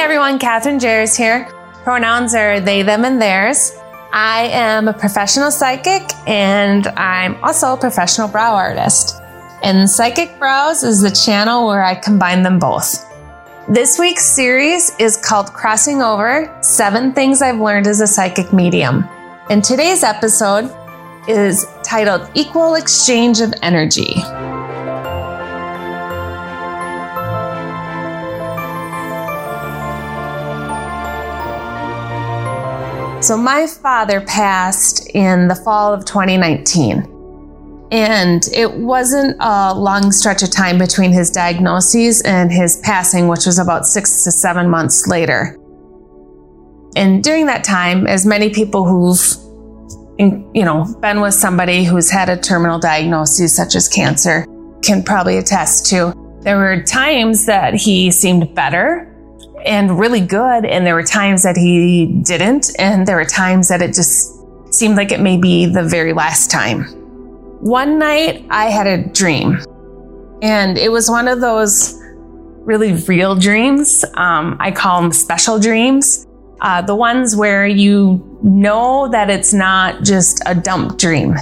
everyone, Catherine Jers here. Pronouns are they, them, and theirs. I am a professional psychic and I'm also a professional brow artist. And Psychic Brows is the channel where I combine them both. This week's series is called Crossing Over Seven Things I've Learned as a Psychic Medium. And today's episode is titled Equal Exchange of Energy. So, my father passed in the fall of 2019. And it wasn't a long stretch of time between his diagnoses and his passing, which was about six to seven months later. And during that time, as many people who've you know, been with somebody who's had a terminal diagnosis such as cancer can probably attest to. There were times that he seemed better and really good. And there were times that he didn't. And there were times that it just seemed like it may be the very last time. One night I had a dream, and it was one of those really real dreams. Um, I call them special dreams. Uh, the ones where you know that it's not just a dump dream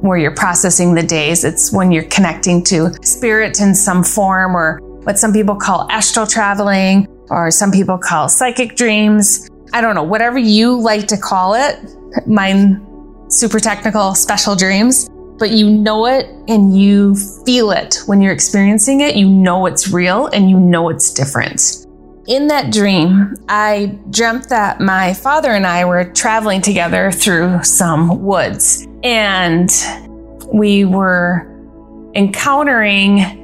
where you're processing the days. It's when you're connecting to spirit in some form or what some people call astral traveling or some people call psychic dreams. I don't know, whatever you like to call it. Mine, super technical, special dreams. But you know it and you feel it when you're experiencing it. You know it's real and you know it's different. In that dream, I dreamt that my father and I were traveling together through some woods and we were encountering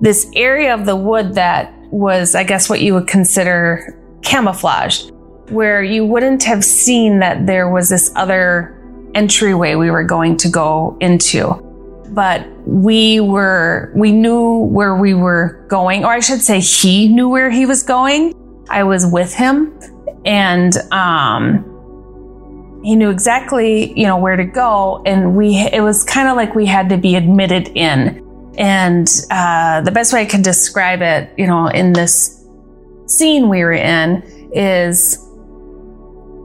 this area of the wood that was, I guess, what you would consider camouflaged, where you wouldn't have seen that there was this other entryway we were going to go into. But we were, we knew where we were going, or I should say, he knew where he was going. I was with him and, um, he knew exactly, you know, where to go. And we, it was kind of like we had to be admitted in and uh, the best way I can describe it, you know, in this scene we were in is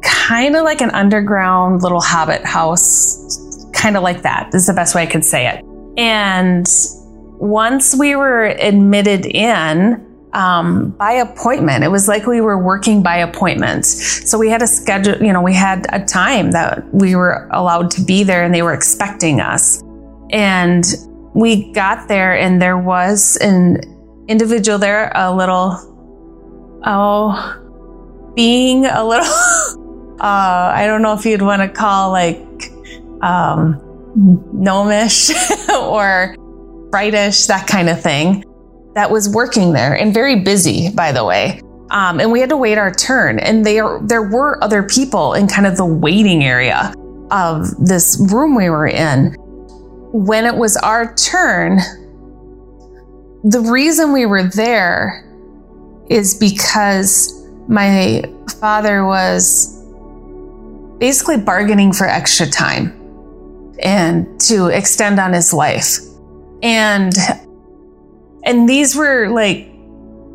kind of like an underground little hobbit house, kind of like that is the best way I could say it. And once we were admitted in, um, by appointment. It was like we were working by appointment. So we had a schedule, you know, we had a time that we were allowed to be there and they were expecting us. And we got there and there was an individual there, a little, oh, being a little, uh, I don't know if you'd want to call like um, gnomish or brightish, that kind of thing, that was working there and very busy, by the way. Um, and we had to wait our turn. And there, there were other people in kind of the waiting area of this room we were in when it was our turn, the reason we were there is because my father was basically bargaining for extra time and to extend on his life. And and these were like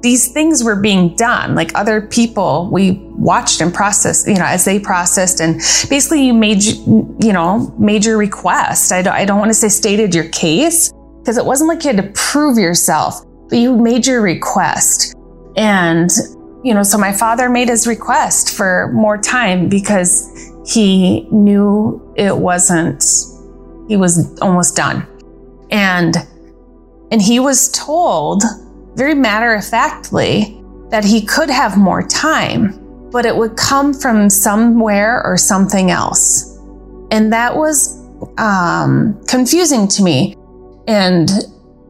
these things were being done. Like other people we watched and processed you know as they processed and basically you made you know made your request. I don't, I don't want to say stated your case because it wasn't like you had to prove yourself but you made your request. And you know so my father made his request for more time because he knew it wasn't he was almost done. And and he was told very matter of factly that he could have more time, but it would come from somewhere or something else. And that was um, confusing to me. And,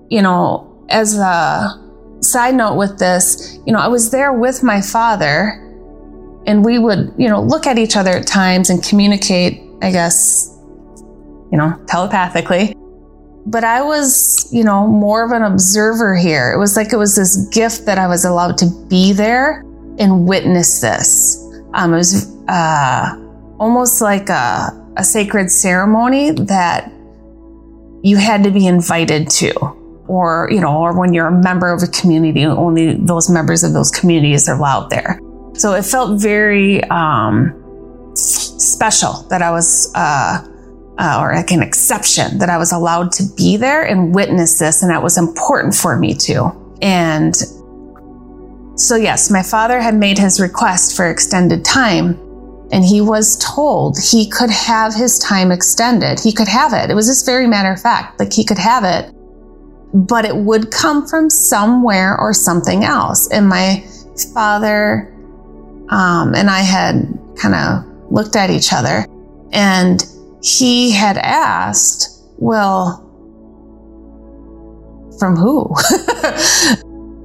you know, as a side note with this, you know, I was there with my father and we would, you know, look at each other at times and communicate, I guess, you know, telepathically but I was, you know, more of an observer here. It was like it was this gift that I was allowed to be there and witness this. Um, it was uh, almost like a, a sacred ceremony that you had to be invited to. or, you know, or when you're a member of a community, only those members of those communities are allowed there. So it felt very um, special that I was, uh, uh, or like an exception that I was allowed to be there and witness this, and that was important for me too. And so, yes, my father had made his request for extended time, and he was told he could have his time extended. He could have it. It was just very matter of fact, like he could have it, but it would come from somewhere or something else. And my father um, and I had kind of looked at each other, and he had asked, Well, from who?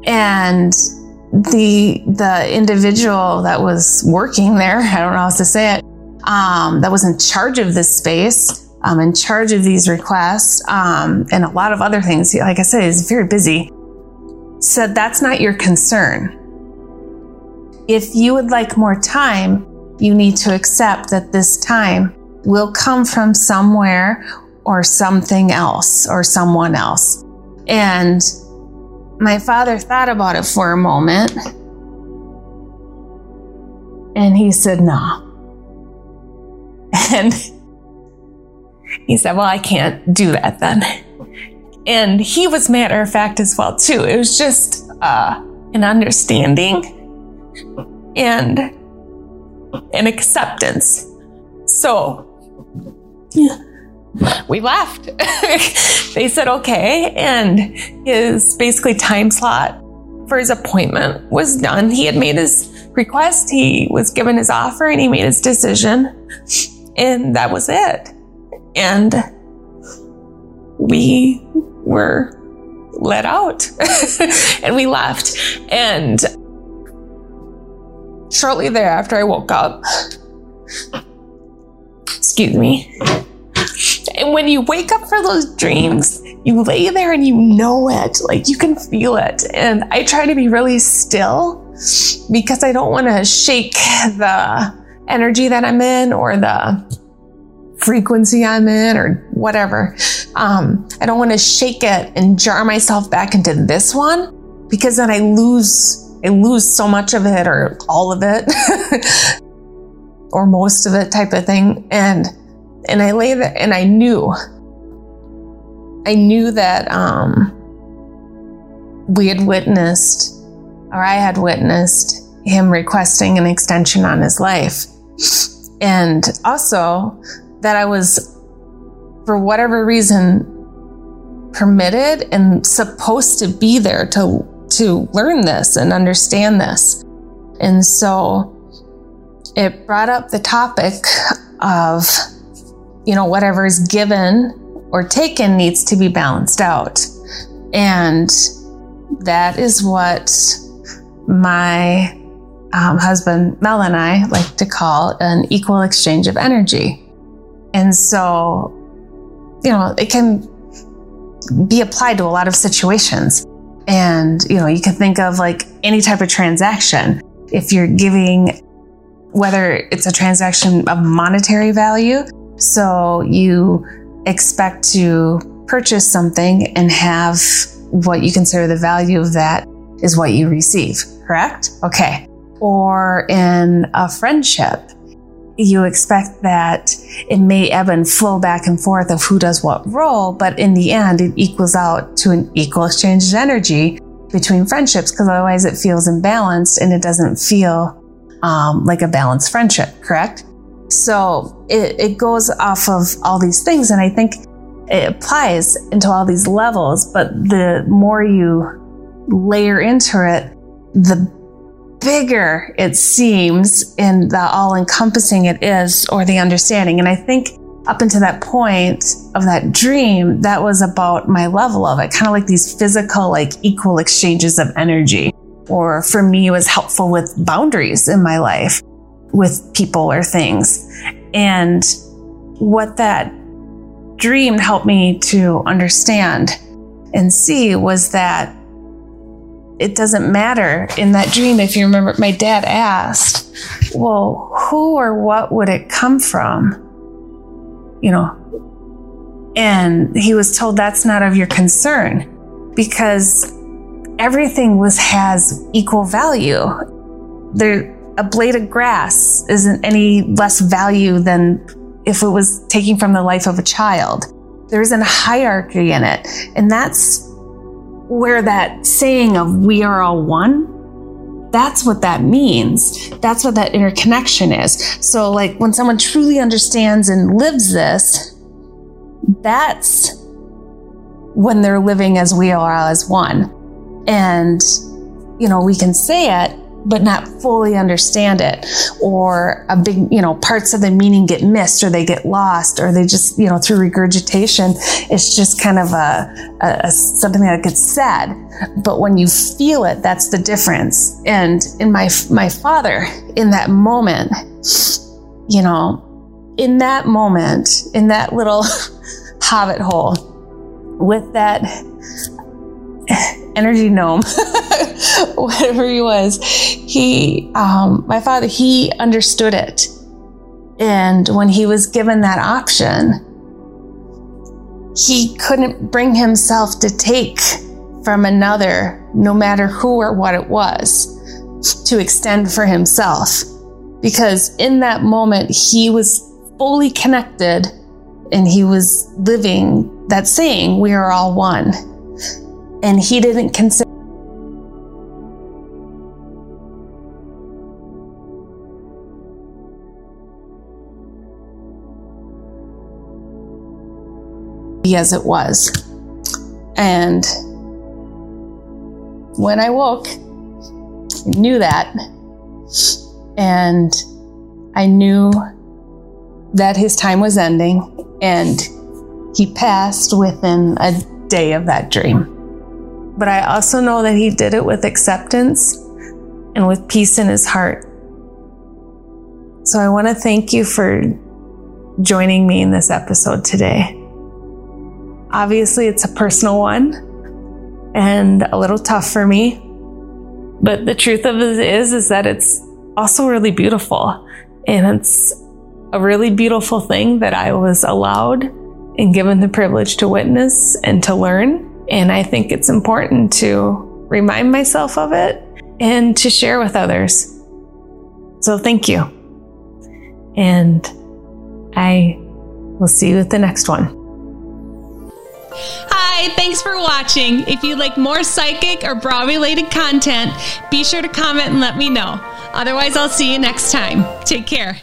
and the the individual that was working there, I don't know how to say it, um, that was in charge of this space, um, in charge of these requests, um, and a lot of other things. Like I said, he's very busy. Said that's not your concern. If you would like more time, you need to accept that this time will come from somewhere or something else or someone else. And my father thought about it for a moment and he said, No. And he said, Well, I can't do that then. And he was matter of fact as well, too. It was just uh, an understanding and an acceptance. So, yeah we left. they said okay. And his basically time slot for his appointment was done. He had made his request, he was given his offer, and he made his decision. And that was it. And we were let out and we left. And shortly thereafter, I woke up. Excuse me. And when you wake up for those dreams, you lay there and you know it, like you can feel it. And I try to be really still because I don't want to shake the energy that I'm in or the frequency I'm in or whatever. Um, I don't want to shake it and jar myself back into this one because then I lose I lose so much of it or all of it or most of it type of thing. And and I lay there and I knew, I knew that um, we had witnessed, or I had witnessed him requesting an extension on his life. And also that I was, for whatever reason, permitted and supposed to be there to to learn this and understand this. And so it brought up the topic of you know, whatever is given or taken needs to be balanced out. And that is what my um, husband Mel and I like to call an equal exchange of energy. And so, you know, it can be applied to a lot of situations. And, you know, you can think of like any type of transaction. If you're giving, whether it's a transaction of monetary value so you expect to purchase something and have what you consider the value of that is what you receive, correct? Okay. Or in a friendship, you expect that it may ebb and flow back and forth of who does what role, but in the end, it equals out to an equal exchange of energy between friendships because otherwise it feels imbalanced and it doesn't feel um, like a balanced friendship, correct? So it, it goes off of all these things. And I think it applies into all these levels. But the more you layer into it, the bigger it seems and the all encompassing it is, or the understanding. And I think up until that point of that dream, that was about my level of it, kind of like these physical, like equal exchanges of energy. Or for me, was helpful with boundaries in my life with people or things. And what that dream helped me to understand and see was that it doesn't matter in that dream. If you remember, my dad asked, Well, who or what would it come from? You know, and he was told that's not of your concern. because everything was has equal value. There a blade of grass isn't any less value than if it was taking from the life of a child. There isn't a hierarchy in it. And that's where that saying of we are all one, that's what that means. That's what that interconnection is. So, like when someone truly understands and lives this, that's when they're living as we are as one. And, you know, we can say it, but not fully understand it. Or a big you know parts of the meaning get missed or they get lost or they just you know through regurgitation it's just kind of a, a, a, something that gets said. But when you feel it that's the difference. And in my my father in that moment you know in that moment in that little hobbit hole with that energy gnome, whatever he was, he, um, my father, he understood it. And when he was given that option, he couldn't bring himself to take from another, no matter who or what it was, to extend for himself. Because in that moment, he was fully connected and he was living that saying, We are all one and he didn't consider as it was. And when I woke, I knew that. And I knew that his time was ending, and he passed within a day of that dream. But I also know that he did it with acceptance and with peace in his heart. So I want to thank you for joining me in this episode today. Obviously, it's a personal one and a little tough for me. But the truth of it is, is that it's also really beautiful. And it's a really beautiful thing that I was allowed and given the privilege to witness and to learn. And I think it's important to remind myself of it and to share with others. So thank you. And I will see you at the next one. Hi, thanks for watching. If you'd like more psychic or bra related content, be sure to comment and let me know. Otherwise, I'll see you next time. Take care.